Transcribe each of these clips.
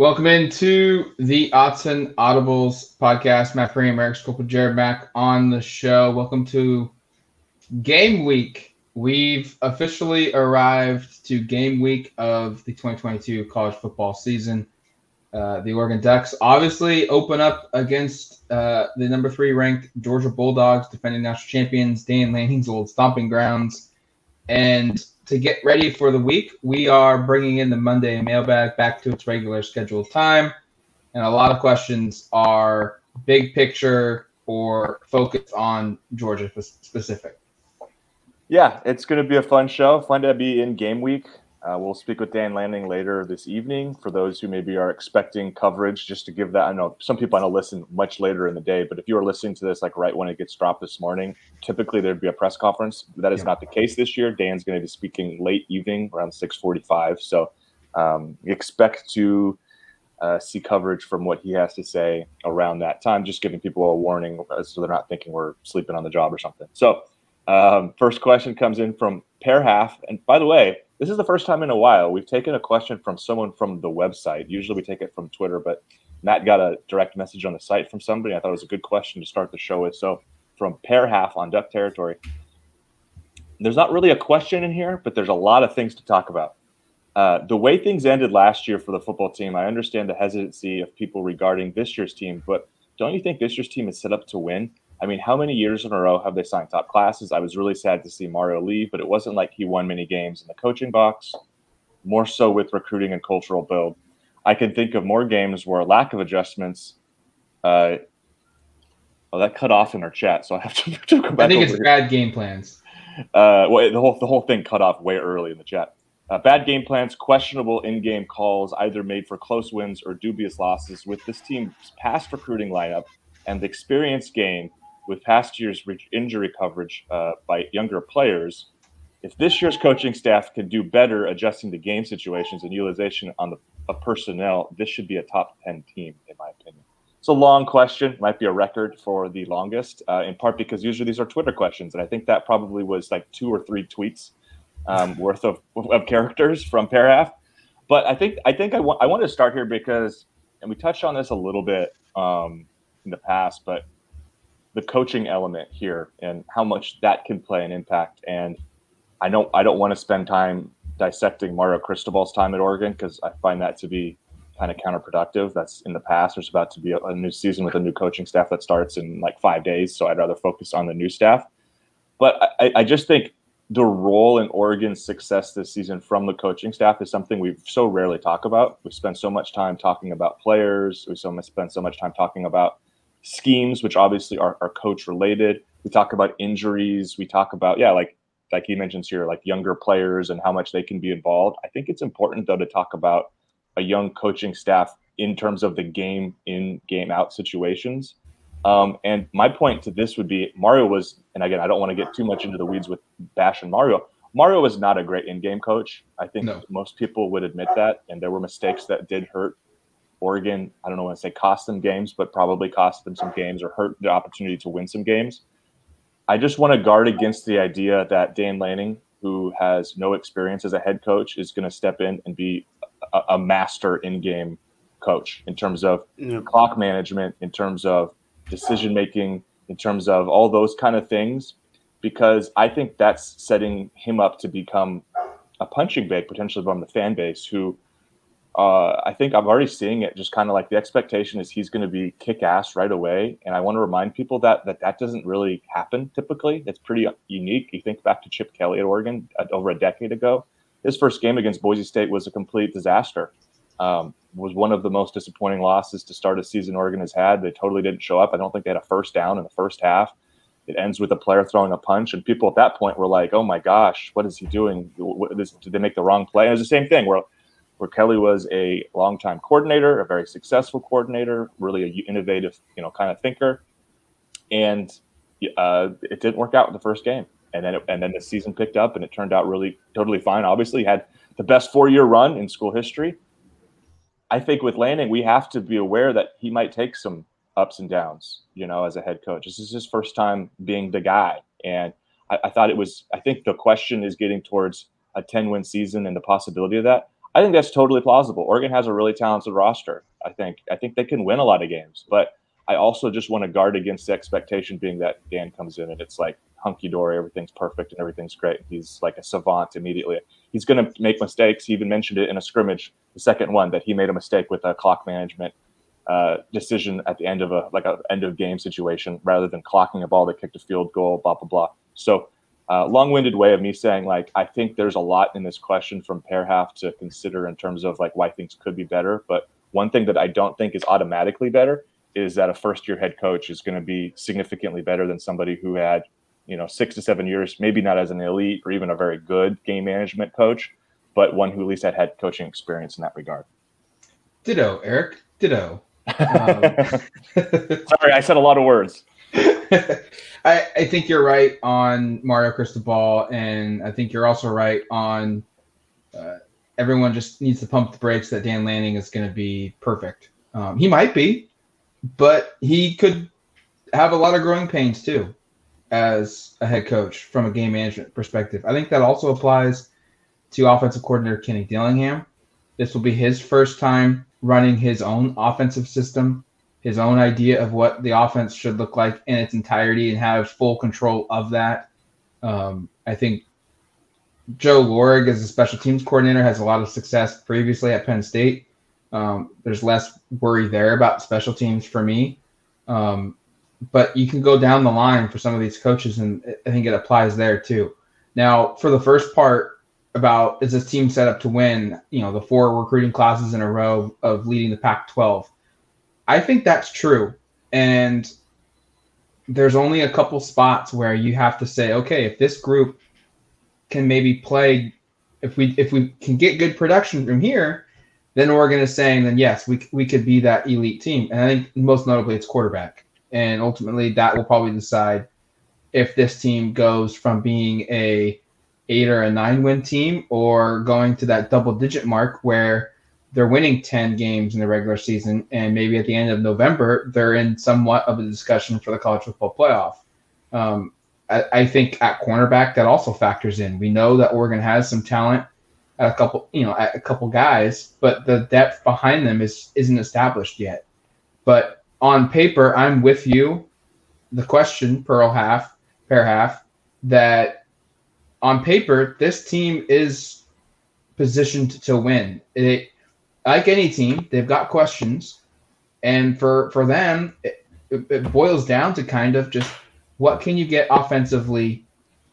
Welcome into the Autzen Audibles podcast. Matt Prehm, Eric Skopil, Jared Mack on the show. Welcome to game week. We've officially arrived to game week of the 2022 college football season. Uh, the Oregon Ducks obviously open up against uh, the number three ranked Georgia Bulldogs, defending national champions, Dan Lanning's old stomping grounds. And to get ready for the week, we are bringing in the Monday mailbag back to its regular scheduled time. And a lot of questions are big picture or focus on Georgia specific. Yeah, it's going to be a fun show. Fun to be in game week. Uh, we'll speak with Dan Lanning later this evening for those who maybe are expecting coverage. Just to give that, I know some people I know listen much later in the day, but if you are listening to this like right when it gets dropped this morning, typically there'd be a press conference. That is yeah. not the case this year. Dan's going to be speaking late evening around six forty-five. So um, expect to uh, see coverage from what he has to say around that time. Just giving people a warning so they're not thinking we're sleeping on the job or something. So um, first question comes in from Pair Half, and by the way this is the first time in a while we've taken a question from someone from the website. Usually we take it from Twitter, but Matt got a direct message on the site from somebody. I thought it was a good question to start the show with. So from pair half on duck territory, there's not really a question in here, but there's a lot of things to talk about. Uh, the way things ended last year for the football team, I understand the hesitancy of people regarding this year's team, but don't you think this year's team is set up to win? I mean, how many years in a row have they signed top classes? I was really sad to see Mario leave, but it wasn't like he won many games in the coaching box, more so with recruiting and cultural build. I can think of more games where a lack of adjustments. Uh, oh, that cut off in our chat, so I have to, to. I think it's here. bad game plans. Uh, well, the whole the whole thing cut off way early in the chat. Uh, bad game plans, questionable in-game calls, either made for close wins or dubious losses. With this team's past recruiting lineup and the experience gained, with past year's injury coverage uh, by younger players, if this year's coaching staff can do better adjusting to game situations and utilization on the of personnel, this should be a top 10 team, in my opinion. It's a long question, might be a record for the longest, uh, in part because usually these are Twitter questions. And I think that probably was like two or three tweets um, worth of, of characters from Paraf. But I think I think I want I want to start here because, and we touched on this a little bit um, in the past, but the coaching element here and how much that can play an impact. And I don't I don't want to spend time dissecting Mario Cristobal's time at Oregon because I find that to be kind of counterproductive. That's in the past. There's about to be a, a, new season with a new coaching staff that starts in like five days. So I'd rather focus on the new staff. But I, I just think the role in Oregon's success this season from the coaching staff is something we so rarely talk about. We spend so much time talking about players. We so much spend so much time talking about schemes, which obviously are, are coach related. We talk about injuries. We talk about, yeah, like like he mentions here, like younger players and how much they can be involved. I think it's important though to talk about a young coaching staff in terms of the game in, game out situations. Um, and my point to this would be Mario was, and again, I don't want to get too much into the weeds with Bash and Mario. Mario was not a great in-game coach. I think no. most people would admit that, and there were mistakes that did hurt Oregon, I don't know when to say cost them games, but probably cost them some games or hurt the opportunity to win some games. I just want to guard against the idea that Dan Lanning, who has no experience as a head coach, is going to step in and be a, a master in game coach in terms of yeah. clock management, in terms of decision making, in terms of all those kind of things, because I think that's setting him up to become a punching bag potentially from the fan base who uh, I think I'm already seeing it. Just kind of like the expectation is he's going to be kick ass right away, and I want to remind people that that that doesn't really happen typically. It's pretty unique. You think back to Chip Kelly at Oregon uh, over a decade ago. His first game against Boise State was a complete disaster. Um, was one of the most disappointing losses to start a season Oregon has had. They totally didn't show up. I don't think they had a first down in the first half. It ends with a player throwing a punch, and people at that point were like, "Oh my gosh, what is he doing? Did they make the wrong play?" And it was the same thing where where Kelly was a longtime coordinator, a very successful coordinator, really an innovative, you know, kind of thinker, and uh, it didn't work out in the first game. And then, it, and then the season picked up, and it turned out really totally fine. Obviously, had the best four-year run in school history. I think with Lanning, we have to be aware that he might take some ups and downs, you know, as a head coach. This is his first time being the guy, and I, I thought it was. I think the question is getting towards a 10-win season and the possibility of that. I think that's totally plausible. Oregon has a really talented roster. I think I think they can win a lot of games, but I also just want to guard against the expectation being that Dan comes in and it's like hunky dory, everything's perfect and everything's great. He's like a savant immediately. He's going to make mistakes. He even mentioned it in a scrimmage, the second one, that he made a mistake with a clock management uh, decision at the end of a like a end of game situation rather than clocking a ball that kicked a field goal. Blah blah blah. So. Uh, long-winded way of me saying like I think there's a lot in this question from Pairhalf to consider in terms of like why things could be better. But one thing that I don't think is automatically better is that a first-year head coach is going to be significantly better than somebody who had you know six to seven years, maybe not as an elite or even a very good game management coach, but one who at least had head coaching experience in that regard. Ditto, Eric. Ditto. Um, Sorry, I said a lot of words. I, I think you're right on Mario Cristobal, and I think you're also right on uh, everyone just needs to pump the brakes that Dan Lanning is going to be perfect. Um, he might be, but he could have a lot of growing pains too as a head coach from a game management perspective. I think that also applies to offensive coordinator Kenny Dillingham. This will be his first time running his own offensive system, his own idea of what the offense should look like in its entirety and have full control of that. Um, I think Joe Lorig, as a special teams coordinator, has a lot of success previously at Penn State. Um, there's less worry there about special teams for me. Um, but you can go down the line for some of these coaches, and I think it applies there too. Now, for the first part about is this team set up to win, you know, the four recruiting classes in a row of leading the Pac 12, I think that's true. And there's only a couple spots where you have to say, okay, if this group can maybe play, if we if we can get good production from here, then Oregon is saying, then yes, we we could be that elite team. And I think most notably, it's quarterback and ultimately that will probably decide if this team goes from being a eight or a nine win team or going to that double digit mark where they're winning 10 games in the regular season and maybe at the end of november they're in somewhat of a discussion for the college football playoff um, I, I, think at cornerback that also factors in we know that oregon has some talent at a couple you know at a couple guys but the depth behind them is isn't established yet but on paper, I'm with you. The question, Pearl half, pair half, that on paper, this team is positioned to win. It, like any team, they've got questions, and for for them, it, it boils down to kind of just what can you get offensively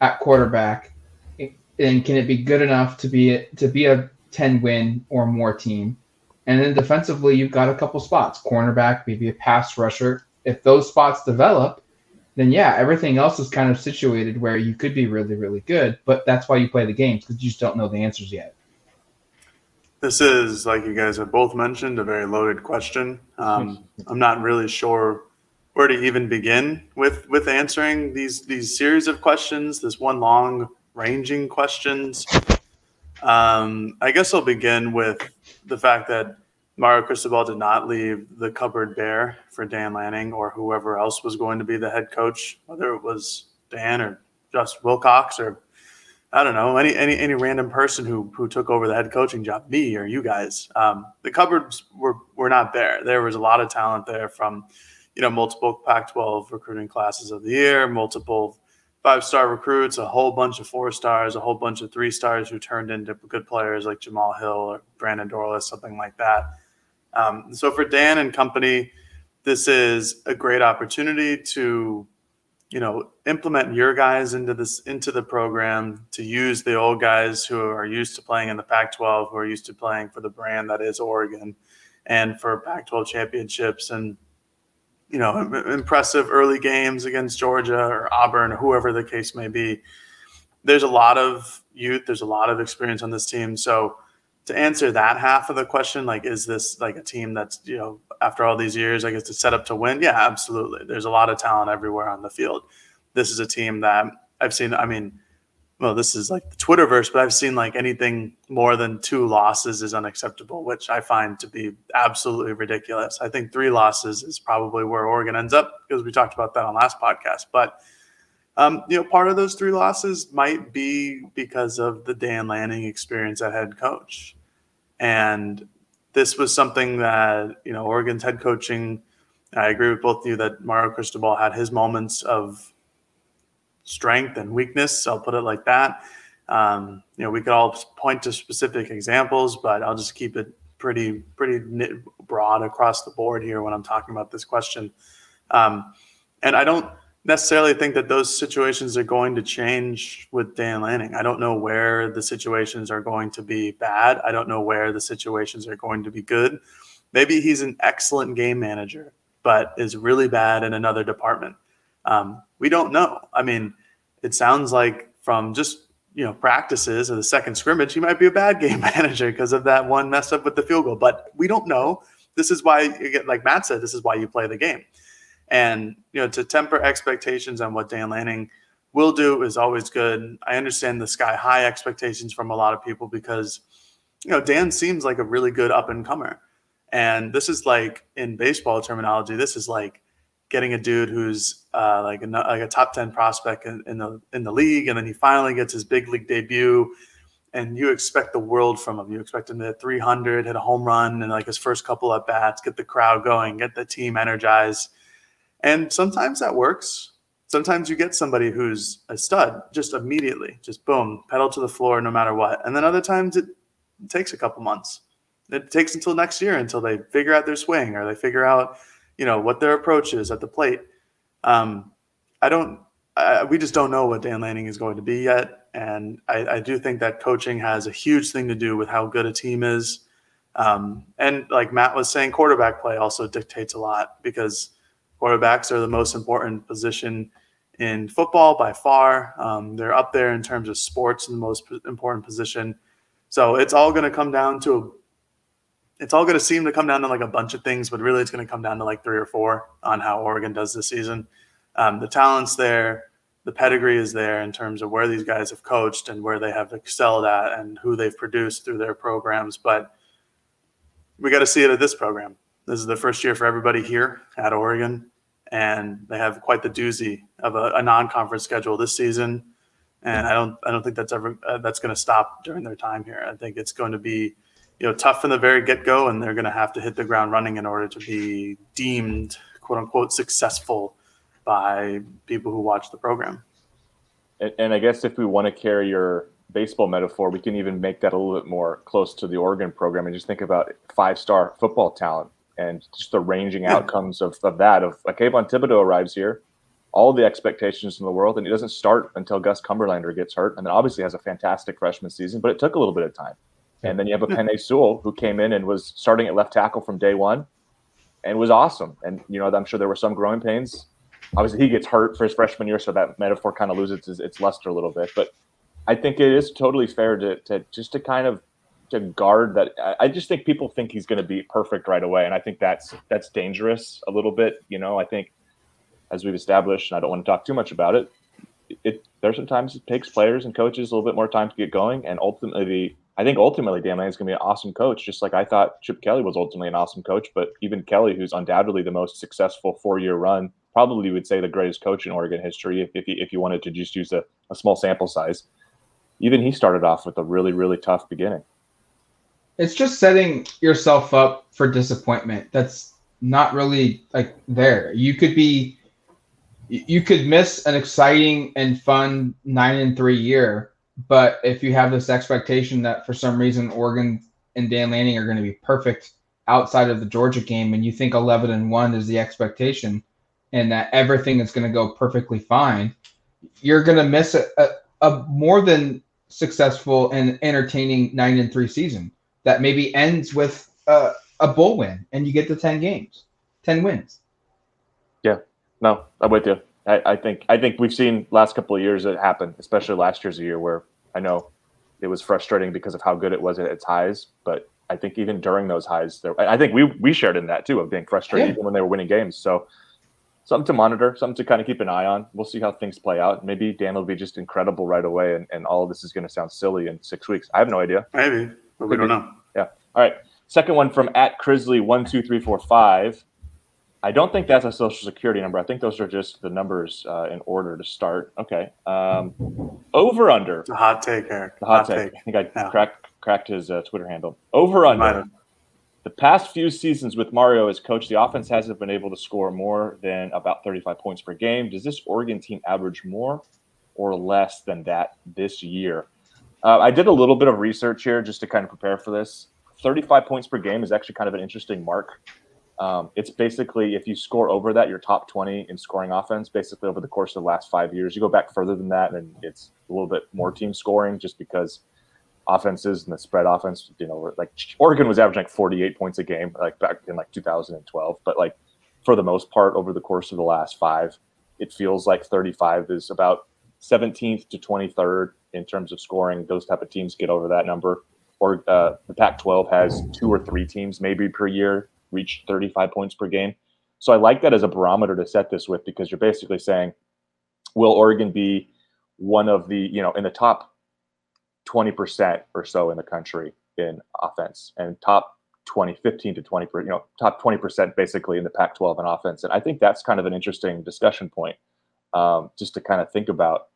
at quarterback, and can it be good enough to be to be a ten win or more team? And then defensively, you've got a couple spots cornerback, maybe a pass rusher. If those spots develop, then yeah, everything else is kind of situated where you could be really, really good. But that's why you play the games because you just don't know the answers yet. This is, like you guys have both mentioned, a very loaded question. Um, I'm not really sure where to even begin with with answering these these series of questions. This one long ranging questions. Um, I guess I'll begin with the fact that Mario Cristobal did not leave the cupboard bare for Dan Lanning or whoever else was going to be the head coach, whether it was Dan or Justin Wilcox or I don't know any any any random person who who took over the head coaching job, me or you guys. Um, the cupboards were were not there. There was a lot of talent there from you know multiple Pac-12 recruiting classes of the year, multiple five star recruits, a whole bunch of four stars, a whole bunch of three stars who turned into good players like Jamal Hill or Brandon Dorlus, something like that. Um, so for Dan and company, this is a great opportunity to, you know, implement your guys into this into the program to use the old guys who are used to playing in the Pac-12, who are used to playing for the brand that is Oregon, and for Pac-12 championships and you know, impressive early games against Georgia or Auburn or whoever the case may be. There's a lot of youth, there's a lot of experience on this team. So to answer that half of the question, like, is this like a team that's, you know, after all these years, I guess to set up to win? Yeah, absolutely. There's a lot of talent everywhere on the field. This is a team that I've seen, I mean, well, this is like the Twitterverse, but I've seen like anything more than two losses is unacceptable, which I find to be absolutely ridiculous. I think three losses is probably where Oregon ends up because we talked about that on last podcast. But um, you know, part of those three losses might be because of the Dan Lanning experience at head coach. And this was something that, you know, Oregon's head coaching, I agree with both of you that Mario Cristobal had his moments of strength and weakness. I'll put it like that. Um, you know, we could all point to specific examples, but I'll just keep it pretty pretty broad across the board here when I'm talking about this question. Um, and I don't necessarily think that those situations are going to change with Dan Lanning. I don't know where the situations are going to be bad. I don't know where the situations are going to be good. Maybe he's an excellent game manager, but is really bad in another department. Um, we don't know. I mean, it sounds like from just you know practices or the second scrimmage, he might be a bad game manager because of that one mess up with the field goal. But we don't know. This is why, like Matt said, this is why you play the game. And you know, to temper expectations on what Dan Lanning will do is always good. I understand the sky high expectations from a lot of people because you know Dan seems like a really good up and comer. And this is like in baseball terminology, this is like getting a dude who's uh, like a like a top ten prospect in, in, the in the league, and then he finally gets his big league debut, and you expect the world from him. You expect him to hit 300, hit a home run, and like his first couple at bats, get the crowd going, get the team energized, and sometimes that works. Sometimes you get somebody who's a stud just immediately, just boom, pedal to the floor no matter what, and then other times it takes a couple months. It takes until next year until they figure out their swing or they figure out you know what their approach is at the plate. Um, I don't. I, we just don't know what Dan Lanning is going to be yet, and I, I, do think that coaching has a huge thing to do with how good a team is. Um, and like Matt was saying, quarterback play also dictates a lot because quarterbacks are the most important position in football by far. Um, they're up there in terms of sports, the most important position. So it's all going to come down to it's all going to seem to come down to like a bunch of things, but really it's going to come down to like three or four on how Oregon does this season. Um, the talent's there, the pedigree is there in terms of where these guys have coached and where they have excelled at and who they've produced through their programs. But we got to see it at this program. This is the first year for everybody here at Oregon, and they have quite the doozy of a, a non-conference schedule this season. And I don't, I don't think that's ever uh, that's going to stop during their time here. I think it's going to be you know tough from the very get go, and they're going to have to hit the ground running in order to be deemed quote unquote successful by people who watch the program. And, and I guess if we want to carry your baseball metaphor, we can even make that a little bit more close to the Oregon program and just think about five star football talent and just the ranging outcomes of, of that. Of like Kayvon Thibodeaux arrives here, all the expectations in the world, and he doesn't start until Gus Cumberlander gets hurt, and then obviously has a fantastic freshman season, but it took a little bit of time. And then you have a Penei Sewell who came in and was starting at left tackle from day one and was awesome. And, you know, I'm sure there were some growing pains. Obviously, he gets hurt for his freshman year, so that metaphor kind of loses its, its luster a little bit. But I think it is totally fair to, to just to kind of to guard that. I just think people think he's going to be perfect right away, and I think that's that's dangerous a little bit. You know, I think as we've established, and I don't want to talk too much about it. It there sometimes it takes players and coaches a little bit more time to get going, and ultimately I think ultimately Dan Lanning is going to be an awesome coach, just like I thought Chip Kelly was ultimately an awesome coach. But even Kelly, who's undoubtedly the most successful four-year run, probably would say the greatest coach in Oregon history if, if, you, if you wanted to just use a, a small sample size. Even he started off with a really, really tough beginning. It's just setting yourself up for disappointment. That's not really like there. You could be, you could miss an exciting and fun nine and three year but if you have this expectation that for some reason Oregon and Dan Lanning are going to be perfect outside of the Georgia game, and you think 11 and one is the expectation, and that everything is going to go perfectly fine, you're going to miss a, a, a more than successful and entertaining nine and three season that maybe ends with a, a bowl win, and you get to 10 games, 10 wins. Yeah, no, I'm with you. I, I, think I think we've seen last couple of years it happen, especially last year's a year where I know it was frustrating because of how good it was at its highs, but I think even during those highs, there, I think we we shared in that too of being frustrated yeah. even when they were winning games. So something to monitor, something to kind of keep an eye on. We'll see how things play out. Maybe Dan will be just incredible right away, and, and all of this is going to sound silly in six weeks. I have no idea. Maybe, but we don't know. Yeah. All right. Second one from at Crisley one two three four five. I don't think that's a social security number. I think those are just the numbers uh, in order to start. Okay. Um, over under. The hot take, Eric. The hot, hot take. take. I think I cracked cracked his uh, Twitter handle. Over under. The past few seasons with Mario as coach, the offense hasn't been able to score more than about 35 points per game. Does this Oregon team average more or less than that this year? Uh, I did a little bit of research here just to kind of prepare for this. 35 points per game is actually kind of an interesting mark. Um, it's basically if you score over that, you're top 20 in scoring offense, basically over the course of the last five years. You go back further than that, and it's a little bit more team scoring just because offenses and the spread offense, you know, like Oregon was averaging like 48 points a game, like back in like 2012. But like for the most part, over the course of the last five, it feels like 35 is about 17th to 23rd in terms of scoring. Those type of teams get over that number. Or uh, the Pac-12 has two or three teams maybe per year reach 35 points per game. So I like that as a barometer to set this with because you're basically saying, will Oregon be one of the, you know, in the top 20% or so in the country in offense and top 20, 15 to 20, you know, top 20% basically in the Pac 12 in offense. And I think that's kind of an interesting discussion point um, just to kind of think about.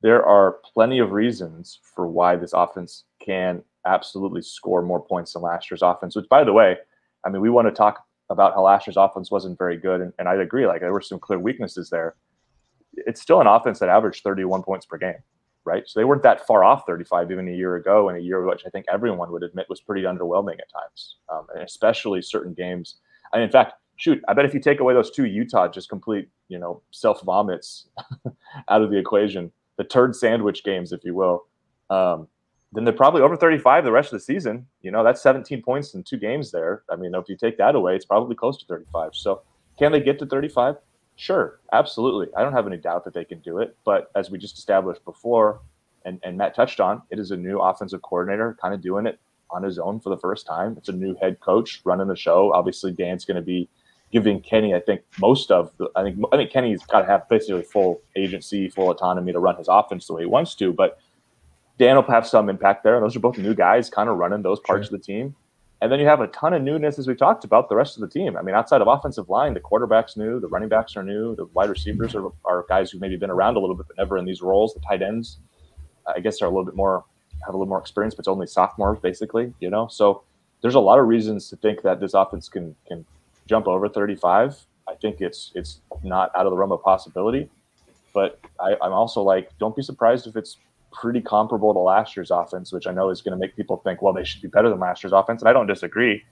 There are plenty of reasons for why this offense can absolutely score more points than last year's offense, which, by the way, I mean, we want to talk about how last year's offense wasn't very good. And, and I agree, like, there were some clear weaknesses there. It's still an offense that averaged 31 points per game right? So they weren't that far off 35 even a year ago, and a year which I think everyone would admit was pretty underwhelming at times, um, and especially certain games. And in fact, shoot, I bet if you take away those two Utah just complete, you know, self vomits out of the equation, the turd sandwich games, if you will, um, then they're probably over 35 the rest of the season. You know, that's 17 points in two games there. I mean, if you take that away, it's probably close to 35. So can they get to 35? Sure, absolutely. I don't have any doubt that they can do it. But as we just established before, and, and Matt touched on, it is a new offensive coordinator kind of doing it on his own for the first time. It's a new head coach running the show. Obviously, Dan's going to be giving Kenny, I think, most of the. I think I think Kenny's got to have basically full agency, full autonomy to run his offense the way he wants to. But Dan will have some impact there. And those are both new guys, kind of running those parts sure. of the team. And then you have a ton of newness, as we talked about, the rest of the team. I mean, outside of offensive line, the quarterback's new, the running backs are new, the wide receivers are, are guys who've maybe been around a little bit, but never in these roles. The tight ends, uh, I guess, are a little bit more, have a little more experience, but it's only sophomores, basically, you know? So there's a lot of reasons to think that this offense can, can jump over 35. I think it's, it's not out of the realm of possibility. But I, I'm also like, don't be surprised if it's pretty comparable to last year's offense, which I know is going to make people think, well, they should be better than last year's offense. And I don't disagree,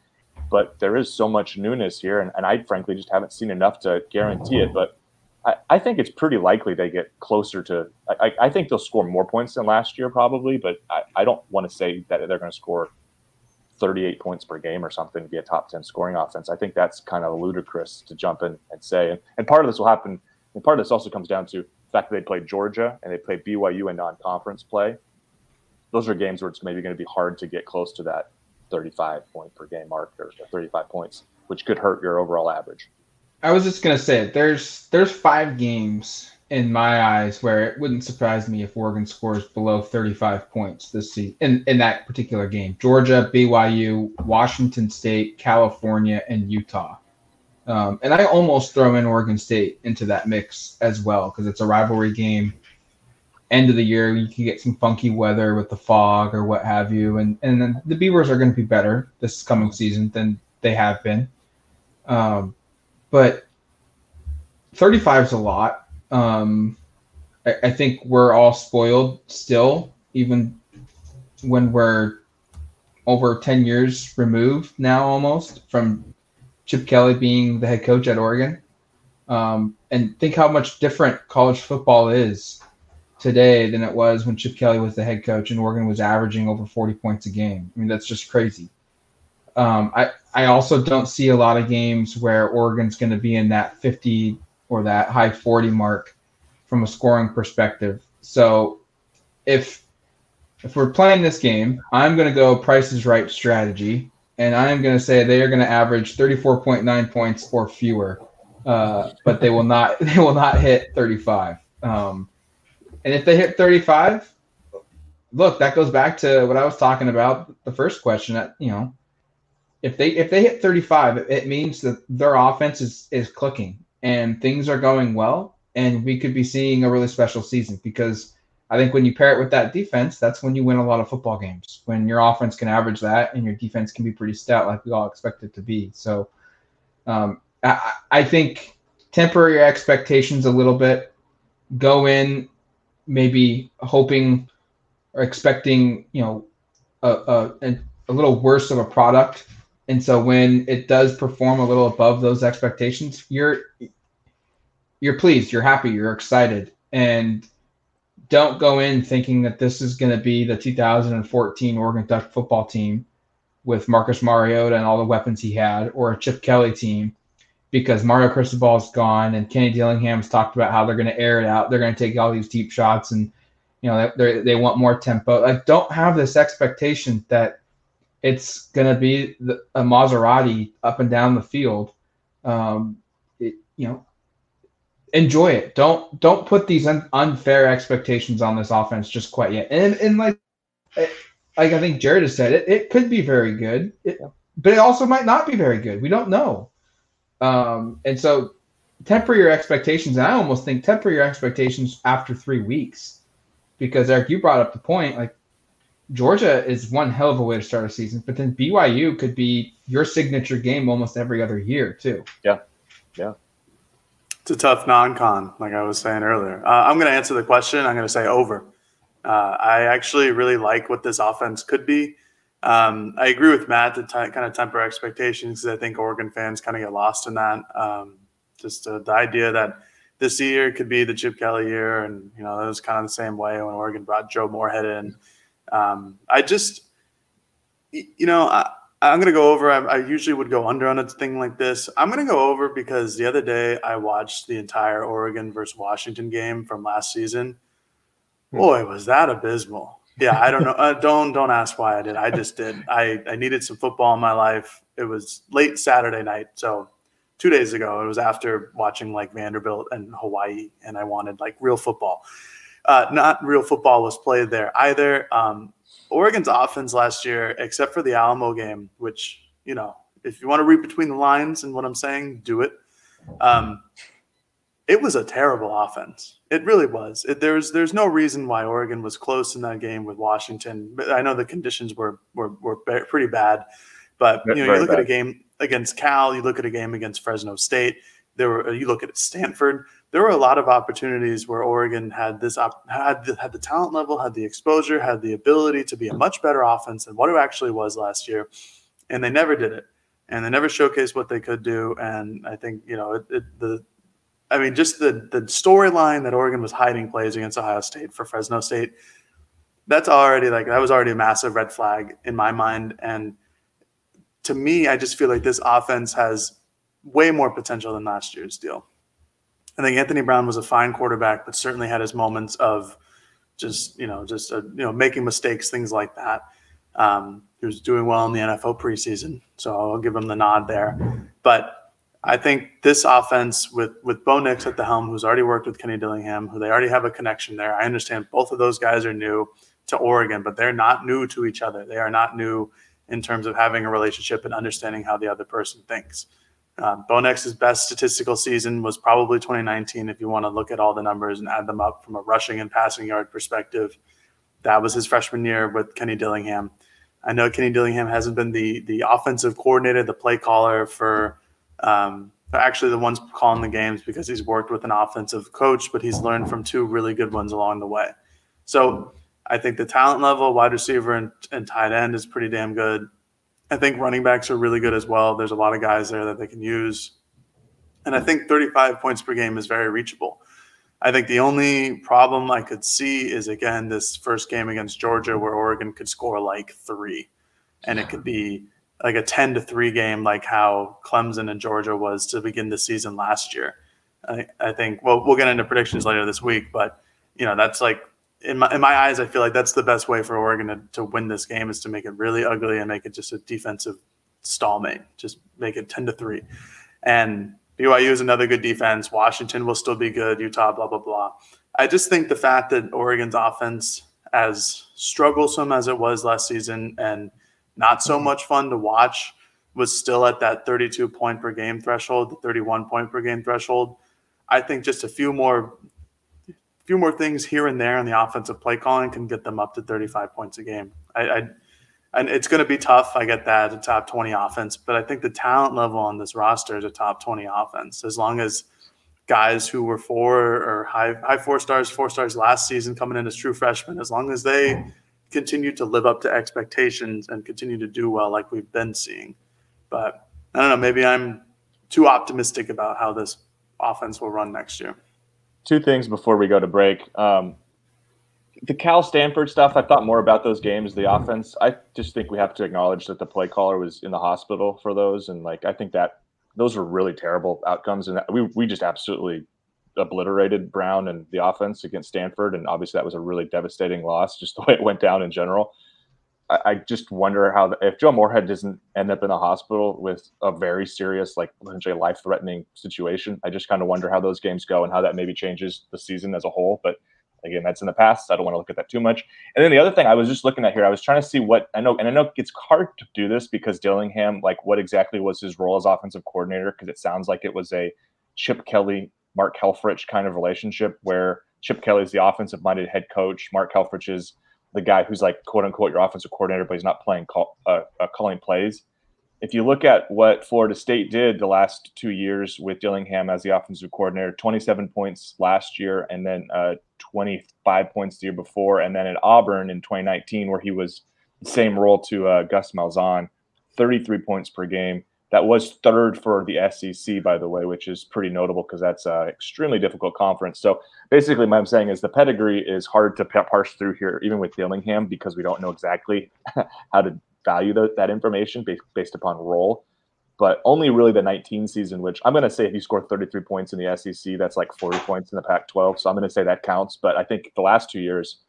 but there is so much newness here. And, and I frankly just haven't seen enough to guarantee it. But I, I think it's pretty likely they get closer to, I, I, think they'll score more points than last year, probably, but I, I don't want to say that they're going to score 38 points per game or something to be a top 10 scoring offense. I think that's kind of ludicrous to jump in and say. And, and part of this will happen. And part of this also comes down to the fact that they played Georgia and they played BYU in non-conference play, those are games where it's maybe going to be hard to get close to that 35 point per game mark or 35 points, which could hurt your overall average. I was just gonna say there's there's five games in my eyes where it wouldn't surprise me if Oregon scores below 35 points this season in, in that particular game. Georgia, BYU, Washington State, California, and Utah. Um, and I almost throw in Oregon State into that mix as well because it's a rivalry game. End of the year, you can get some funky weather with the fog or what have you, and and then the Beavers are going to be better this coming season than they have been. Um, but 35 is a lot. Um, I, I think we're all spoiled still, even when we're over 10 years removed now almost from Chip Kelly being the head coach at Oregon. Um, and think how much different college football is today than it was when Chip Kelly was the head coach and Oregon was averaging over 40 points a game. I mean, that's just crazy. Um, I, I also don't see a lot of games where Oregon's going to be in that 50 or that high 40 mark from a scoring perspective. So if if we're playing this game, I'm going to go Price is Right strategy and I am going to say they are going to average 34.9 points or fewer, uh, but they will not they will not hit 35. Um, and if they hit 35, look, that goes back to what I was talking about the first question. That you know, if they if they hit 35, it, it means that their offense is is clicking and things are going well, and we could be seeing a really special season because I think when you pair it with that defense, that's when you win a lot of football games. When your offense can average that and your defense can be pretty stout, like we all expect it to be. So um, I, I think temper your expectations a little bit. Go in maybe hoping or expecting, you know, a, a, a little worse of a product. And so when it does perform a little above those expectations, you're you're pleased, you're happy, you're excited. And don't go in thinking that this is going to be the 2014 Oregon Duck football team with Marcus Mariota and all the weapons he had, or a Chip Kelly team, because Mario Cristobal is gone and Kenny Dillingham's talked about how they're going to air it out. They're going to take all these deep shots and you know they they want more tempo. Like don't have this expectation that it's going to be the, a Maserati up and down the field. Um, it, you know, enjoy it. Don't don't put these un- unfair expectations on this offense just quite yet. And and like like I think Jared has said, it it could be very good, it, but it also might not be very good. We don't know. Um, and so temper your expectations. And I almost think temper your expectations after three weeks, because Eric, you brought up the point. Like Georgia is one hell of a way to start a season, but then BYU could be your signature game almost every other year too. Yeah, yeah. It's a tough non-con, like I was saying earlier. Uh, I'm going to answer the question. I'm going to say over. Uh, I actually really like what this offense could be. Um, I agree with Matt to t- kind of temper expectations because I think Oregon fans kind of get lost in that. Um, just uh, the idea that this year could be the Chip Kelly year, and you know that was kind of the same way when Oregon brought Joe Moorhead in. Um, I just, you know, I, I'm going to go over. I, I, usually would go under on a thing like this. I'm going to go over because the other day I watched the entire Oregon versus Washington game from last season. Hmm. Boy, was that abysmal. Yeah, I don't know. Uh, don't don't ask why I did. I just did. I I needed some football in my life. It was late Saturday night, so two days ago. It was after watching like Vanderbilt and Hawaii, and I wanted like real football. Uh, not real football was played there either. Um, Oregon's offense last year, except for the Alamo game, which, you know, if you want to read between the lines and what I'm saying, do it. Um, it was a terrible offense. It really was. It, there's there's no reason why Oregon was close in that game with Washington. But I know the conditions were were, were pretty bad. But you know, you look bad. at a game against Cal, you look at a game against Fresno State. There were you look at Stanford there were a lot of opportunities where Oregon had this op- had the, had the talent level, had the exposure, had the ability to be a much better offense than what it actually was last year, and they never did it, and they never showcased what they could do. And I think you know it, it, the, I mean, just the the storyline that Oregon was hiding plays against Ohio State for Fresno State, that's already like that was already a massive red flag in my mind. And to me, I just feel like this offense has way more potential than last year's deal. I think Anthony Brown was a fine quarterback, but certainly had his moments of just you know just uh, you know making mistakes, things like that. Um, he was doing well in the NFL preseason, so I'll give him the nod there. But I think this offense with with Bo Nix at the helm, who's already worked with Kenny Dillingham, who they already have a connection there. I understand both of those guys are new to Oregon, but they're not new to each other. They are not new in terms of having a relationship and understanding how the other person thinks. Uh, Bo Nix's best statistical season was probably 2019. If you want to look at all the numbers and add them up from a rushing and passing yard perspective, that was his freshman year with Kenny Dillingham. I know Kenny Dillingham hasn't been the the offensive coordinator, the play caller for um, actually the ones calling the games because he's worked with an offensive coach, but he's learned from two really good ones along the way. So I think the talent level, wide receiver and, and tight end is pretty damn good. I think running backs are really good as well. There's a lot of guys there that they can use. And I think 35 points per game is very reachable. I think the only problem I could see is again this first game against Georgia where Oregon could score like three. And it could be like a 10 to 3 game like how Clemson and Georgia was to begin the season last year. I, I think well we'll get into predictions later this week, but you know, that's like in my in my eyes, I feel like that's the best way for Oregon to, to win this game is to make it really ugly and make it just a defensive stalemate. Just make it ten to three. And BYU is another good defense. Washington will still be good. Utah, blah blah blah. I just think the fact that Oregon's offense, as strugglesome as it was last season and not so much fun to watch, was still at that 32 point per game threshold, the 31 point per game threshold. I think just a few more few more things here and there in the offensive play calling can get them up to 35 points a game. I, I and it's going to be tough. I get that a top 20 offense, but I think the talent level on this roster is a top 20 offense. As long as guys who were four or high high four stars, four stars last season coming in as true freshmen, as long as they continue to live up to expectations and continue to do well like we've been seeing. But I don't know, maybe I'm too optimistic about how this offense will run next year. Two things before we go to break. Um, the Cal Stanford stuff, I thought more about those games, the offense. I just think we have to acknowledge that the play caller was in the hospital for those. And like, I think that those were really terrible outcomes. And we, we just absolutely obliterated Brown and the offense against Stanford. And obviously that was a really devastating loss, just the way it went down in general. I, I just wonder how, the, if Joe Moorhead doesn't end up in a hospital with a very serious, like potentially life threatening situation, I just kind of wonder how those games go and how that maybe changes the season as a whole. But Again, that's in the past. So I don't want to look at that too much. And then the other thing I was just looking at here, I was trying to see what I know, and I know it's hard to do this because Dillingham, like, what exactly was his role as offensive coordinator? Because it sounds like it was a Chip Kelly, Mark Helfrich kind of relationship where Chip Kelly is the offensive minded head coach. Mark Helfrich is the guy who's like quote unquote your offensive coordinator, but he's not playing call, uh, uh, calling plays if you look at what Florida State did the last two years with Dillingham as the offensive coordinator, 27 points last year, and then uh, 25 points the year before, and then at Auburn in 2019, where he was the same role to uh, Gus Malzahn, 33 points per game. That was third for the SEC, by the way, which is pretty notable because that's an extremely difficult conference. So basically, what I'm saying is the pedigree is hard to parse through here, even with Dillingham, because we don't know exactly how to value the, that information based, based upon role. But only really the 19 season, which I'm going to say if you score 33 points in the SEC, that's like 40 points in the Pac 12. So I'm going to say that counts. But I think the last two years,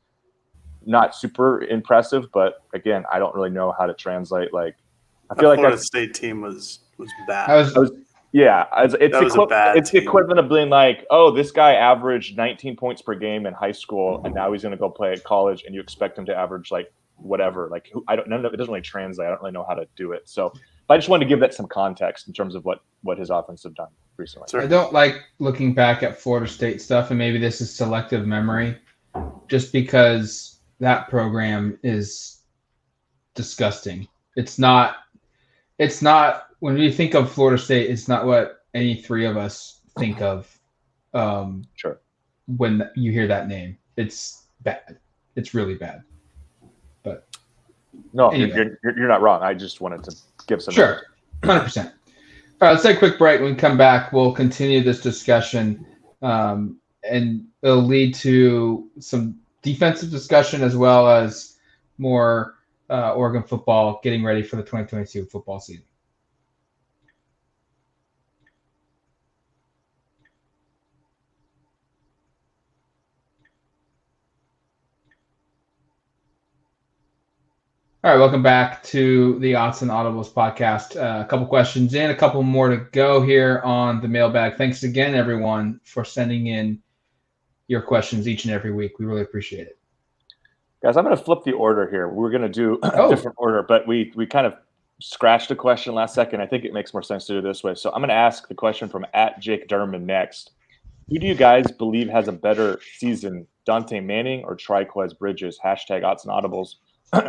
not super impressive. But again, I don't really know how to translate. Like, I feel like that state team was was bad. I was, I was, yeah, it's equi- it's the equivalent of being like, oh, this guy averaged 19 points per game in high school, and now he's going to go play at college, and you expect him to average like whatever. Like I don't know, it doesn't really translate. I don't really know how to do it. So I just wanted to give that some context in terms of what what his offense have done recently. I don't like looking back at Florida State stuff, and maybe this is selective memory, just because that program is disgusting. It's not. It's not when we think of Florida State. It's not what any three of us think of. Um, sure. When you hear that name, it's bad. It's really bad. But no, anyway. you're, you're not wrong. I just wanted to give some. Sure, hundred percent. All right, let's take a quick break. When we come back, we'll continue this discussion, um, and it'll lead to some defensive discussion as well as more uh, Oregon football getting ready for the 2022 football season. All right, welcome back to the Autzen Audibles podcast. Uh, a couple questions in, a couple more to go here on the mailbag. Thanks again, everyone, for sending in your questions each and every week. We really appreciate it. Guys, I'm going to flip the order here. We're going to do a oh. different order, but we we kind of scratched a question last second. I think it makes more sense to do this way. So I'm going to ask the question from at Jake Derman next. Who do you guys believe has a better season, Dontae Manning or Trikweze Bridges? Hashtag Autzen Audibles.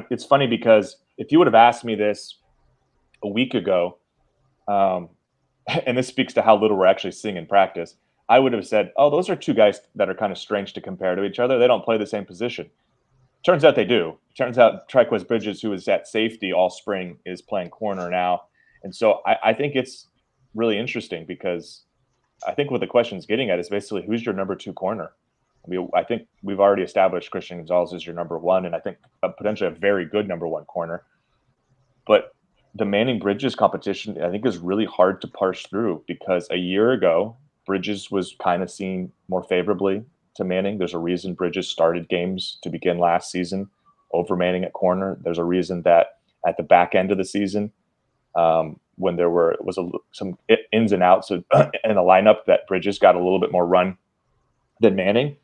it's funny because if you would have asked me this a week ago, um, and this speaks to how little we're actually seeing in practice, I would have said, "Oh, those are two guys that are kind of strange to compare to each other. They don't play the same position." Turns out they do. Turns out Trikweze Bridges, who was at safety all spring, is playing corner now, and so I, I think it's really interesting because I think what the question is getting at is basically who's your number two corner. I I think we've already established Christian Gonzalez is your number one, and I think a, potentially a very good number one corner. But the Manning Bridges competition, I think, is really hard to parse through because a year ago, Bridges was kind of seen more favorably to Manning. There's a reason Bridges started games to begin last season over Manning at corner. There's a reason that at the back end of the season, um, when there were was a, some ins and outs of, in the lineup, that Bridges got a little bit more run than Manning.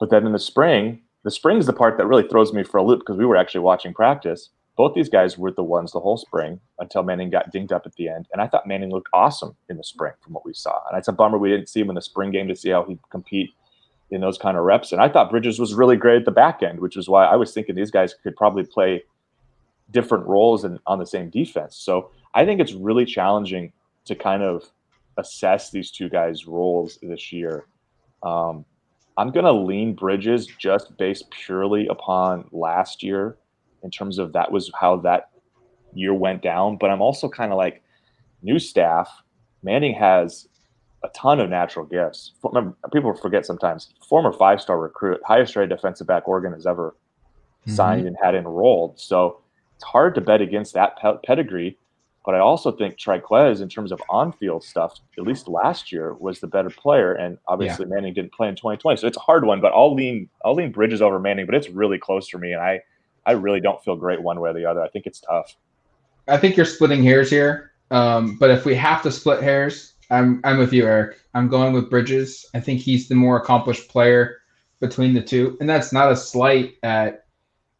But then in the spring, the spring is the part that really throws me for a loop because we were actually watching practice. Both these guys were the ones the whole spring until Manning got dinged up at the end. And I thought Manning looked awesome in the spring from what we saw. And it's a bummer we didn't see him in the spring game to see how he'd compete in those kind of reps. And I thought Bridges was really great at the back end, which is why I was thinking these guys could probably play different roles and on the same defense. So I think it's really challenging to kind of assess these two guys' roles this year. Um, I'm going to lean Bridges just based purely upon last year in terms of that was how that year went down. But I'm also kind of like new staff. Manning has a ton of natural gifts. People forget sometimes. Former five-star recruit, highest rated defensive back Oregon has ever mm-hmm. signed and had enrolled. So it's hard to bet against that pedigree. But I also think Trikweze, in terms of on-field stuff, at least last year, was the better player, and obviously yeah. Manning didn't play in 2020, so it's a hard one. But I'll lean I'll lean Bridges over Manning, but it's really close for me, and I I really don't feel great one way or the other. I think it's tough. I think you're splitting hairs here, um, but if we have to split hairs, I'm I'm with you, Eric. I'm going with Bridges. I think he's the more accomplished player between the two, and that's not a slight at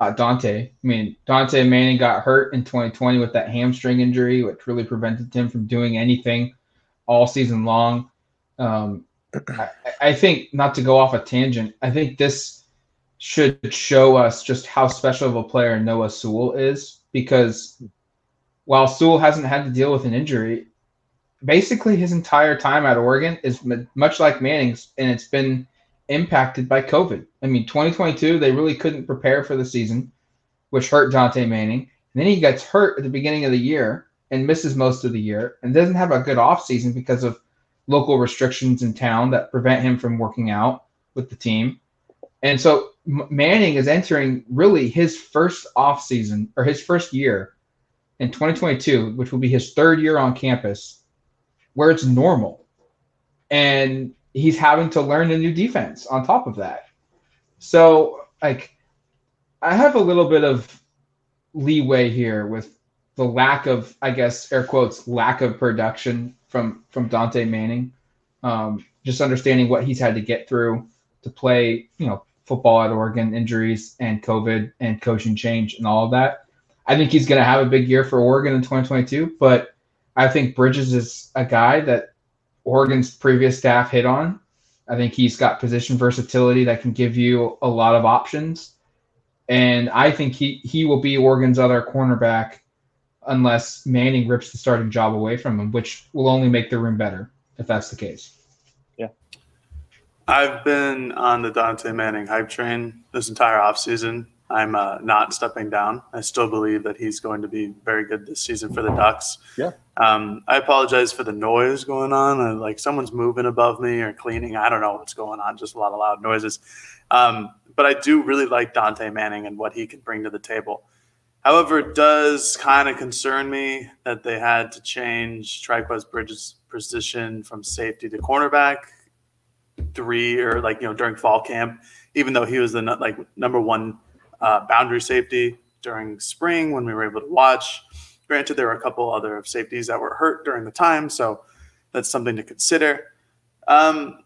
uh, Dontae. I mean, Dontae Manning got hurt in 2020 with that hamstring injury, which really prevented him from doing anything all season long. Um, I, I think not to go off a tangent. I think this should show us just how special of a player Noah Sewell is because while Sewell hasn't had to deal with an injury, basically his entire time at Oregon is much like Manning's, and it's been impacted by COVID. I mean, 2022, they really couldn't prepare for the season, which hurt Dontae Manning. And then he gets hurt at the beginning of the year and misses most of the year and doesn't have a good offseason because of local restrictions in town that prevent him from working out with the team. And so Manning is entering really his first offseason or his first year in 2022, which will be his third year on campus, where it's normal. And he's having to learn a new defense on top of that. So, like, I have a little bit of leeway here with the lack of, I guess, air quotes, lack of production from from Dontae Manning. Um, just understanding what he's had to get through to play, you know, football at Oregon, injuries and COVID and coaching change and all of that. I think he's going to have a big year for Oregon in 2022, but I think Bridges is a guy that Oregon's previous staff hit on. I think he's got position versatility that can give you a lot of options. And I think he, he will be Oregon's other cornerback unless Manning rips the starting job away from him, which will only make the room better if that's the case. Yeah. I've been on the Dontae Manning hype train this entire offseason. I'm uh, not stepping down. I still believe that he's going to be very good this season for the Ducks. Yeah. Um, I apologize for the noise going on. Uh, like someone's moving above me or cleaning. I don't know what's going on. Just a lot of loud noises. Um, but I do really like Dontae Manning and what he can bring to the table. However, it does kind of concern me that they had to change Trikweze Bridges' position from safety to cornerback three or like you know during fall camp, even though he was the like number one uh, boundary safety during spring when we were able to watch. Granted, there were a couple other safeties that were hurt during the time, so that's something to consider. Um,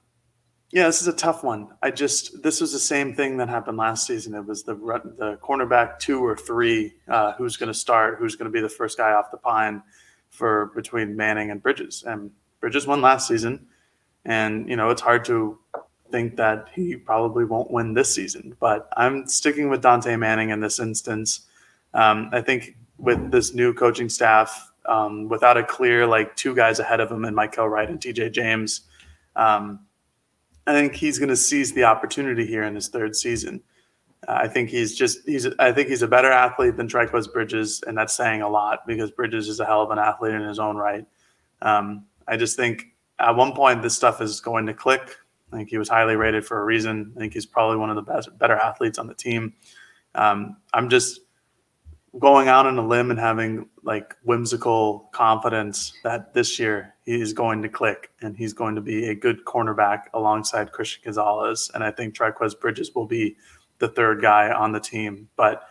yeah, this is a tough one. I just this was the same thing that happened last season. It was the the cornerback two or three uh, who's going to start, who's going to be the first guy off the pine for between Manning and Bridges. And Bridges won last season, and you know it's hard to think that he probably won't win this season. But I'm sticking with Dontae Manning in this instance. Um, I think with this new coaching staff, um, without a clear like two guys ahead of him in Mykael Wright and DJ James, um, I think he's going to seize the opportunity here in his third season. Uh, I think he's just he's I think he's a better athlete than Trikweze Bridges, and that's saying a lot because Bridges is a hell of an athlete in his own right. Um, I just think at one point this stuff is going to click I think he was highly rated for a reason. I think he's probably one of the best, better athletes on the team. Um, I'm just going out on a limb and having like whimsical confidence that this year he is going to click and he's going to be a good cornerback alongside Christian Gonzalez. And I think Trikweze Bridges will be the third guy on the team. But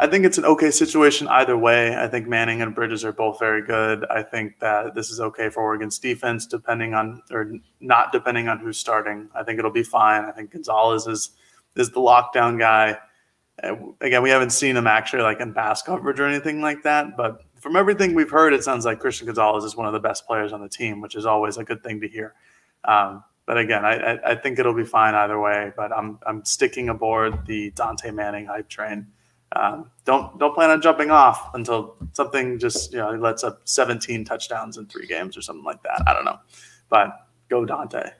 I think it's an okay situation either way. I think Manning and Bridges are both very good. I think that this is okay for Oregon's defense, depending on or not depending on who's starting. I think it'll be fine. I think Gonzalez is is the lockdown guy. Again, we haven't seen him actually like in pass coverage or anything like that, but from everything we've heard, it sounds like Christian Gonzalez is one of the best players on the team, which is always a good thing to hear. Um, but again, I, I, I think it'll be fine either way. But I'm I'm sticking aboard the Dontae Manning hype train. Um, don't don't plan on jumping off until something just you know lets up 17 touchdowns in three games or something like that. I don't know, but go Dontae.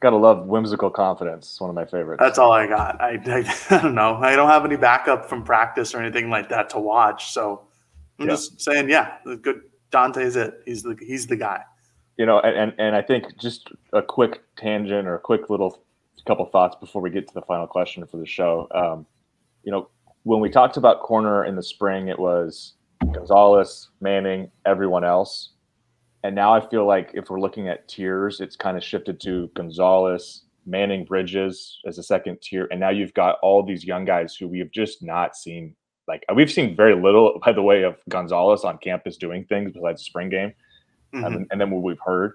Gotta love whimsical confidence. It's one of my favorites. That's all I got. I, I, I don't know. I don't have any backup from practice or anything like that to watch. So I'm Yeah. just saying, yeah, good Dontae's it. He's the he's the guy. you know, and, and and I think just a quick tangent or a quick little couple thoughts before we get to the final question for the show. Um, you know, when we talked about corner in the spring, it was Gonzalez, Manning, everyone else, and now I feel like if we're looking at tiers, it's kind of shifted to Gonzalez, Manning, Bridges as a second tier, and now you've got all these young guys who we have just not seen. Like we've seen very little, by the way, of Gonzalez on campus doing things besides the spring game Mhm. and, and then what we've heard,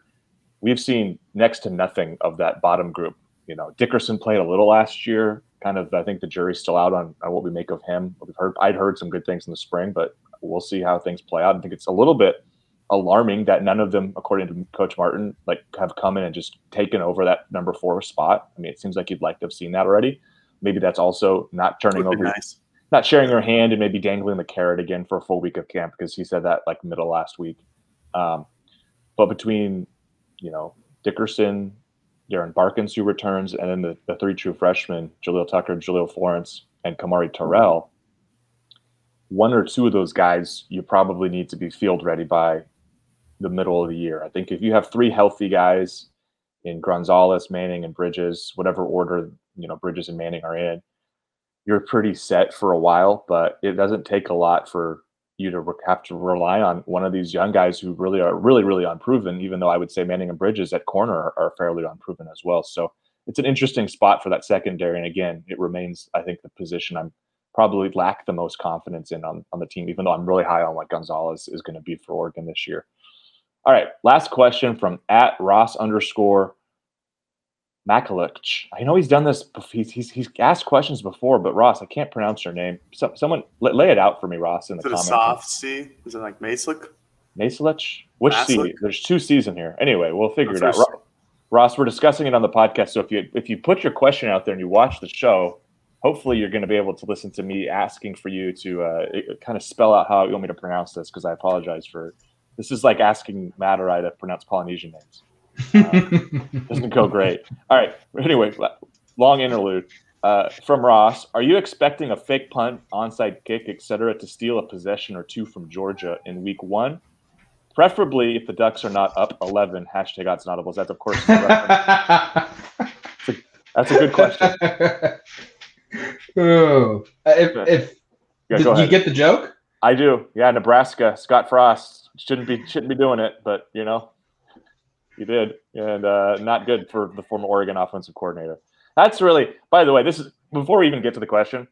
we've seen next to nothing of that bottom group. You know, Dickerson played a little last year. Kind of, I think the jury's still out on, on what we make of him. We've heard, I'd heard some good things in the spring, but we'll see how things play out. I think it's a little bit alarming that none of them, according to Coach Martin, like have come in and just taken over that number four spot. I mean, it seems like you'd like to have seen that already. Maybe that's also not turning over nice. not sharing your hand and maybe dangling the carrot again for a full week of camp because he said that like middle last week. Um, but between, you know, Dickerson, Darren Barkins, who returns, and then the, the three true freshmen, Jaleel Tucker, Jahlil Florence, and Kamari Terrell, one or two of those guys you probably need to be field ready by the middle of the year. I think if you have three healthy guys in Gonzalez, Manning, and Bridges, whatever order, you know, Bridges and Manning are in, you're pretty set for a while, but it doesn't take a lot for you to have to rely on one of these young guys who really are really, really unproven, even though I would say Manning and Bridges at corner are, fairly unproven as well. So it's an interesting spot for that secondary. And again, it remains, I think, the position I'm probably lack the most confidence in on, on the team, even though I'm really high on what Gonzalez is going to be for Oregon this year. All right, last question from at Ross underscore Makalich. I know he's done this. He's, he's he's asked questions before, but Ross, I can't pronounce your name. So, someone lay, lay it out for me, Ross, in the Is it a comments. soft C? Is it like Macelik? Maselich? Which C? There's two C's in here. Anyway, we'll figure The it out. first- Ross, we're discussing it on the podcast. So if you if you put your question out there and you watch the show, hopefully you're going to be able to listen to me asking for you to uh, kind of spell out how you want me to pronounce this because I apologize for this is like asking Matt or I to pronounce Polynesian names. Doesn't go great. All right. Anyway, long interlude. Uh, from Ross, are you expecting a fake punt, onside kick, etc., to steal a possession or two from Georgia in week one? Preferably if the Ducks are not up 11. Hashtag Autzen Audibles. That's, of course, a that's a good question. Ooh. Uh, If, if Yeah, did you get the joke? I do. Yeah, Nebraska. Scott Frost shouldn't be shouldn't be doing it, but you know, he did, and uh, not good for the former Oregon offensive coordinator. That's really. By the way, this is before we even get to the question.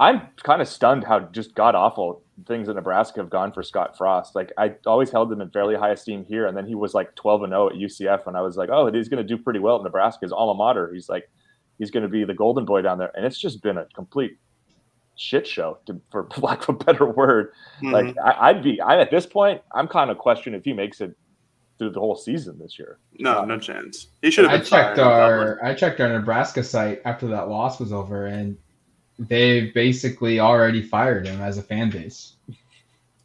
I'm kind of stunned how just god awful things in Nebraska have gone for Scott Frost. Like I always held him in fairly high esteem here, and then he was like 12 and 0 at UCF, and I was like, oh, he's going to do pretty well at Nebraska. His alma mater. He's like, he's going to be the golden boy down there, and it's just been a complete shit show, to, for lack of a better word. Like Mhm. I, I'd be, I at this point, I'm kind of questioning if he makes it through the whole season this year. no, no chance. He should have I been checked fired in Dublin. our I checked our Nebraska site after that loss was over, and they basically already fired him as a fan base.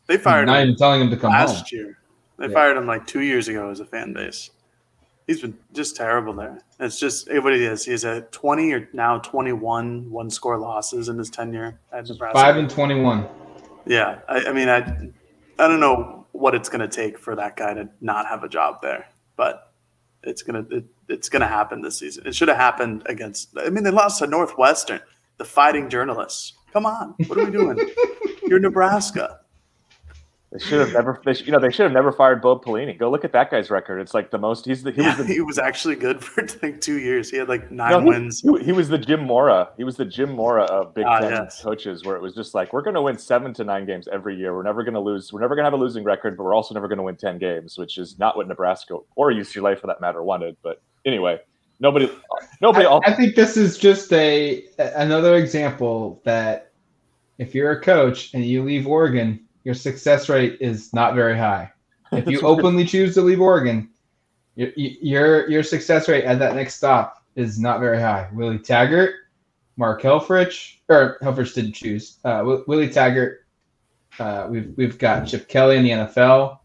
They fired Not him even telling him to come last home. year. They Yeah. fired him like two years ago as a fan base. He's been just terrible there. It's just it, what he is. He's at 20 or now 21 one score losses in his tenure at Nebraska. Five and twenty-one. Yeah, I, I mean, I, I don't know what it's going to take for that guy to not have a job there, but it's gonna it, it's gonna happen this season. It should have happened against. I mean, they lost to Northwestern, the Fighting Journalists. Come on, what are we doing? You're Nebraska. They should have never, they, sh- you know, they should have never fired Bo Pelini. Go look at that guy's record. It's like the most. He's the he Yeah, was the he was actually good for like two years. He had like nine no, he- wins. He, he was the Jim Mora. He was the Jim Mora of Big Ah, Ten yes. coaches, where it was just like we're going to win seven to nine games every year. We're never going to lose. We're never going to have a losing record, but we're also never going to win ten games, which is not what Nebraska or UCLA for that matter wanted. But anyway, nobody, nobody. I, all, I think this is just a another example that if you're a coach and you leave Oregon, your success rate is not very high. If you openly choose to leave Oregon, Your your, your success rate at that next stop is not very high. Willie Taggart, Mark Helfrich, or Helfrich didn't choose. Uh, Willie Taggart. Uh, we've we've got Chip Kelly in the NFL.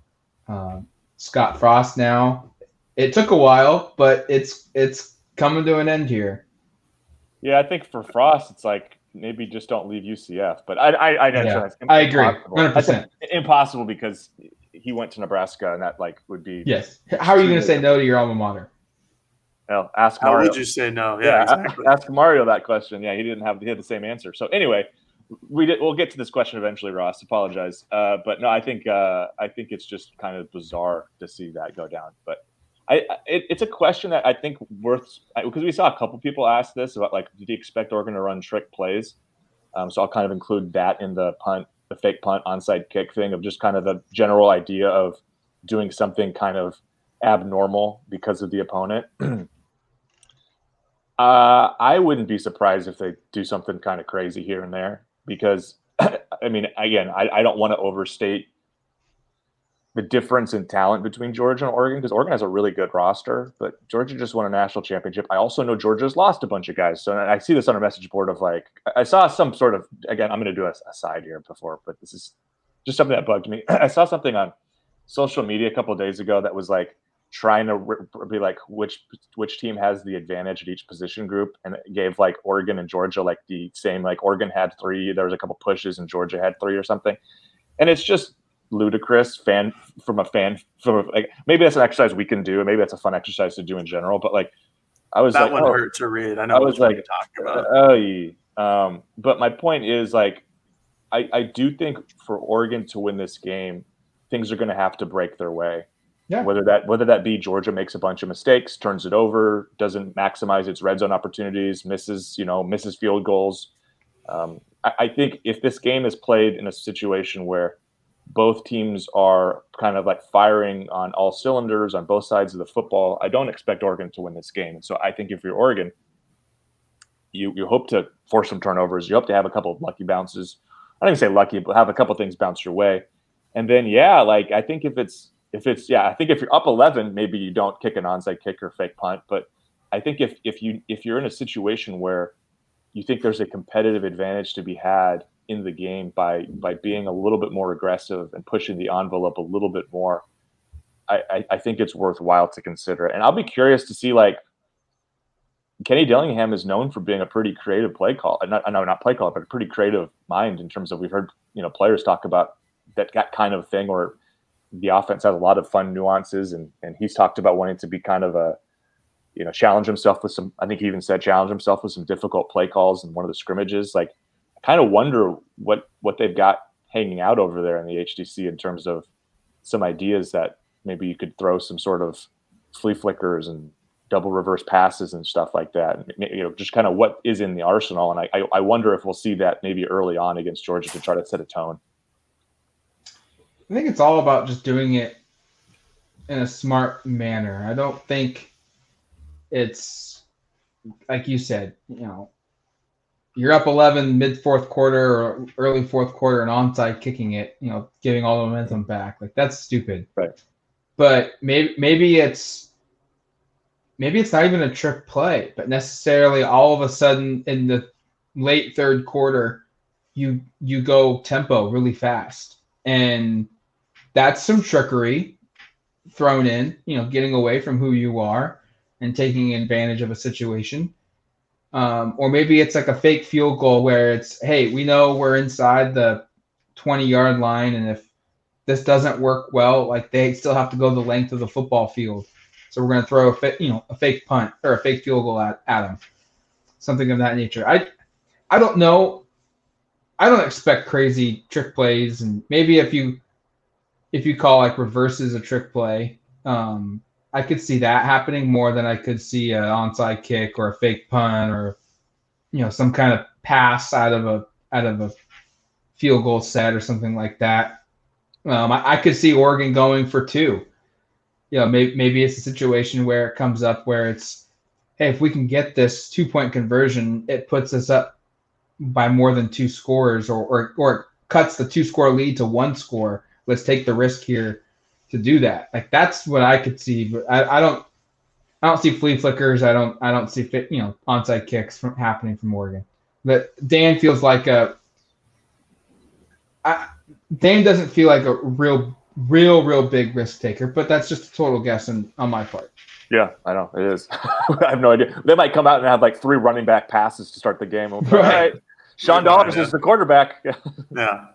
Um, Scott Frost now. It took a while, but it's it's coming to an end here. Yeah, I think for Frost, it's like maybe just don't leave UCF. But I I I, yeah, I agree, hundred percent impossible because he went to Nebraska, and that like would be yes. How are you going to say no to your alma mater? Well, ask How Mario. would you say no? Yeah, yeah exactly. ask Mario that question. Yeah, he didn't have he had the same answer. So anyway, we did, we'll get to this question eventually, Ross. Apologize, uh, but no, I think uh, I think it's just kind of bizarre to see that go down. But I, it, it's a question that I think worth because we saw a couple people ask this about like, did you expect Oregon to run trick plays? Um, so I'll kind of include that in the punt, the fake punt onside kick thing of just kind of the general idea of doing something kind of abnormal because of the opponent. uh, I wouldn't be surprised if they do something kind of crazy here and there because, I mean, again, I, I don't want to overstate the difference in talent between Georgia and Oregon because Oregon has a really good roster, but Georgia just won a national championship. I also know Georgia's lost a bunch of guys. So I see this on a message board of like, I saw some sort of, again, I'm going to do a, a side here before, but this is just something that bugged me. I saw something on social media a couple days ago that was like trying to be like which which team has the advantage at each position group and it gave like Oregon and Georgia like the same like Oregon had 3 there was a couple pushes and Georgia had 3 or something and it's just ludicrous fan from a fan from a, like maybe that's an exercise we can do and maybe that's a fun exercise to do in general but like i was that like one oh, hurt to read. I know i was like talk about. Oh um but my point is like i i do think for oregon to win this game things are going to have to break their way. Yeah. whether that whether that be georgia makes a bunch of mistakes turns it over doesn't maximize its red zone opportunities misses you know misses field goals. Um, I, I think if this game is played in a situation where both teams are kind of like firing on all cylinders on both sides of the football. I don't expect Oregon to win this game. And so I think if you're Oregon, you you hope to force some turnovers. You hope to have a couple of lucky bounces. I don't even say lucky, but have a couple things bounce your way. And then yeah, like I think if it's if it's yeah, I think if you're up 11, maybe you don't kick an onside kick or fake punt. But I think if if you if you're in a situation where you think there's a competitive advantage to be had in the game by by being a little bit more aggressive and pushing the envelope a little bit more. I, I, I think it's worthwhile to consider, and I'll be curious to see like Kenny Dillingham is known for being a pretty creative play call. Uh, not, no, not play call, but a pretty creative mind in terms of we've heard you know players talk about that that kind of thing, or the offense has a lot of fun nuances, and and he's talked about wanting to be kind of a you know challenge himself with some. I think he even said challenge himself with some difficult play calls in one of the scrimmages. Like kind of wonder what what they've got hanging out over there in the HDC in terms of some ideas that maybe you could throw some sort of flea flickers and double reverse passes and stuff like that. You know, just kind of what is in the arsenal. And I, I wonder if we'll see that maybe early on against Georgia to try to set a tone. I think it's all about just doing it in a smart manner. I don't think it's like you said, you know, you're up 11 mid fourth quarter or early fourth quarter and onside kicking it, you know, giving all the momentum back. Like that's stupid. Right. But maybe maybe it's maybe it's not even a trick play, but necessarily all of a sudden in the late third quarter, you you go tempo really fast. And that's some trickery thrown in, you know, getting away from who you are and taking advantage of a situation. Um, or maybe it's like a fake field goal where it's, hey, we know we're inside the 20 yard line, and if this doesn't work well, like they still have to go the length of the football field. So we're going to throw a fa- you know a fake punt or a fake field goal at, at them, something of that nature. I I don't know. I don't expect crazy trick plays, and maybe if you if you call like reverses a trick play, um, I could see that happening more than I could see an onside kick or a fake punt or you know some kind of pass out of a out of a field goal set or something like that. Um, I, I, could see Oregon going for two. You know, maybe maybe it's a situation where it comes up where it's, hey, if we can get this two point conversion, it puts us up by more than two scores, or or or cuts the two score lead to one score. Let's take the risk here to do that. Like that's what I could see, but I, I don't I don't see flea flickers. I don't I don't see fit you know onside kicks from happening from Oregon. But Dan feels like a I, Dan doesn't feel like a real real real big risk taker, but that's just a total guess on, on my part. Yeah, I know it is. I have no idea. They might come out and have like three running back passes to start the game. Right. All right. Sean Dollars is the quarterback. Yeah. Yeah.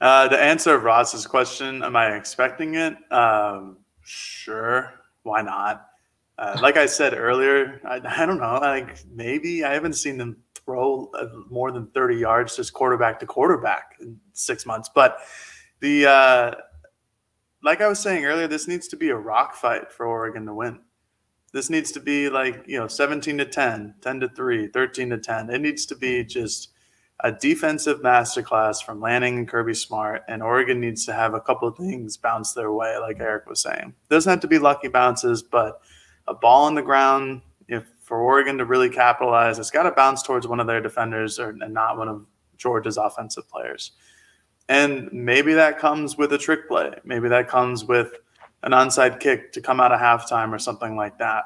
Uh, to answer of Ross's question, am I expecting it? Um, sure. Why not? Uh, like I said earlier, I, I, don't know. Like maybe I haven't seen them throw uh, more than 30 yards just quarterback to quarterback in six months. But the uh, like I was saying earlier, this needs to be a rock fight for Oregon to win. This needs to be like, you know, 17 to 10, 10 to 3, 13 to 10. It needs to be just a defensive masterclass from Lanning and Kirby Smart, and Oregon needs to have a couple of things bounce their way, like Eric was saying. Doesn't have to be lucky bounces, but a ball on the ground, if for Oregon to really capitalize, it's got to bounce towards one of their defenders or, and not one of Georgia's offensive players. And maybe that comes with a trick play. Maybe that comes with an onside kick to come out of halftime or something like that.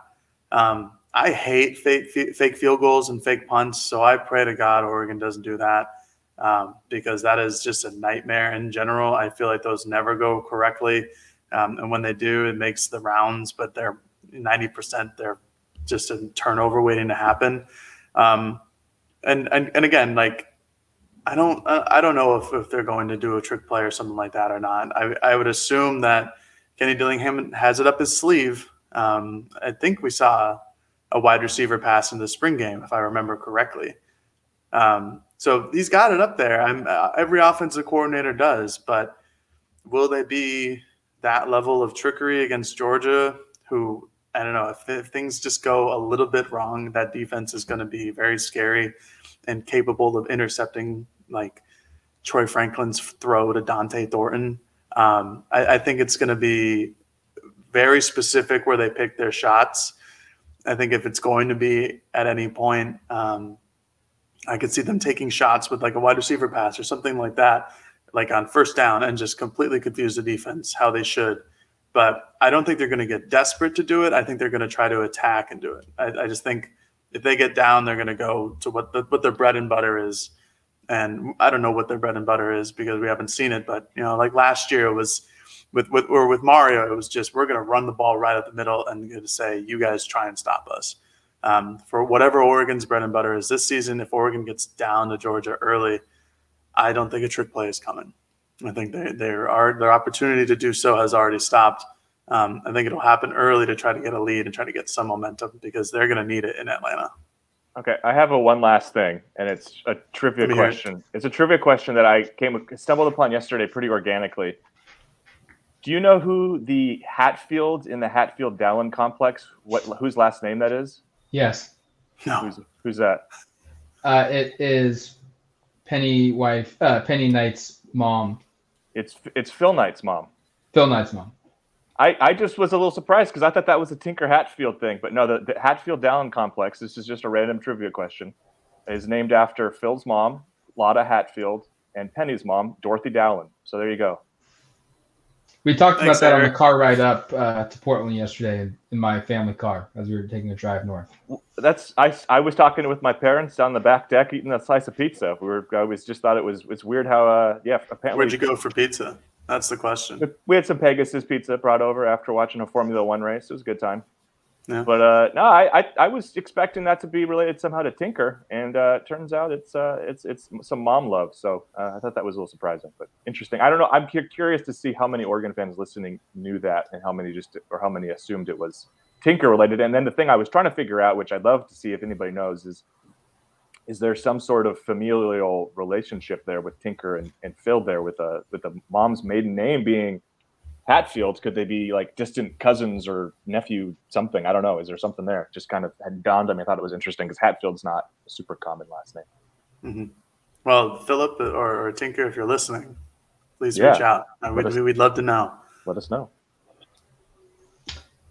Um, I hate fake fake field goals and fake punts, so I pray to God Oregon doesn't do that um, because that is just a nightmare in general. I feel like those never go correctly, um, and when they do, it makes the rounds, but they're ninety percent they're just a turnover waiting to happen. Um, and and and again, like I don't I don't know if, if they're going to do a trick play or something like that or not. I I would assume that Kenny Dillingham has it up his sleeve. Um, I think we saw a wide receiver pass in the spring game, if I remember correctly. Um, so he's got it up there. Uh, every offensive coordinator does, but will they be that level of trickery against Georgia? Who I don't know if, if things just go a little bit wrong, that defense is going to be very scary and capable of intercepting like Troy Franklin's throw to Dont'e Thornton. Um, I, I think it's going to be very specific where they pick their shots I think if it's going to be at any point, um, I could see them taking shots with like a wide receiver pass or something like that, like on first down, and just completely confuse the defense how they should. But I don't think they're going to get desperate to do it. I think they're going to try to attack and do it. I, I just think if they get down, they're going to go to what the, what their bread and butter is. And I don't know what their bread and butter is because we haven't seen it. But you know, like last year it was with with or with Mario, it was just we're going to run the ball right up the middle and going to say you guys try and stop us. Um, for whatever Oregon's bread and butter is this season, if Oregon gets down to Georgia early, I don't think a trick play is coming. I think they, their their opportunity to do so has already stopped. Um, I think it'll happen early to try to get a lead and try to get some momentum because they're going to need it in Atlanta. Okay, I have a one last thing, and it's a trivia question. It's a trivia question that I came stumbled upon yesterday pretty organically. Do you know who the Hatfield in the Hatfield Dowling complex? What whose last name that is? Yes. No. Who's, who's that? Uh, it is Penny wife, uh, Penny Knight's mom. It's it's Phil Knight's mom. Phil Knight's mom. I, I just was a little surprised because I thought that was a Tinker Hatfield thing, but no, the, the Hatfield Dowling complex. This is just a random trivia question. Is named after Phil's mom, Lota Hatfield, and Penny's mom, Dorothy Dowling. So there you go. We talked Thanks, about that Eric. on the car ride up uh, to Portland yesterday in my family car as we were taking a drive north. That's I, I was talking with my parents on the back deck eating a slice of pizza. We were I was just thought it was it's weird how uh yeah apparently where'd you go for pizza? That's the question. We had some Pegasus pizza brought over after watching a Formula One race. It was a good time. But uh, no, I, I, I was expecting that to be related somehow to Tinker, and uh, it turns out it's uh, it's it's some mom love. So uh, I thought that was a little surprising, but interesting. I don't know. I'm curious to see how many Oregon fans listening knew that, and how many just or how many assumed it was Tinker related. And then the thing I was trying to figure out, which I'd love to see if anybody knows, is is there some sort of familial relationship there with Tinker and, and Phil there with a with the mom's maiden name being Hatfield, could they be like distant cousins or nephew something? I don't know. Is there something there? Just kind of had dawned on me. I thought it was interesting because Hatfield's not a super common last name. Mm-hmm. Well, Philip or, or, Tinker, if you're listening, please yeah. reach out. Uh, we'd, us, we'd love to know. Let us know.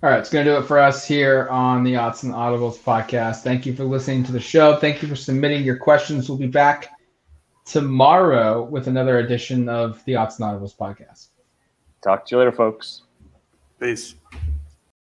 All right, it's going to do it for us here on the Autzen Audibles podcast. Thank you for listening to the show. Thank you for submitting your questions. We'll be back tomorrow with another edition of the Autzen Audibles podcast. Talk to you later, folks. Peace.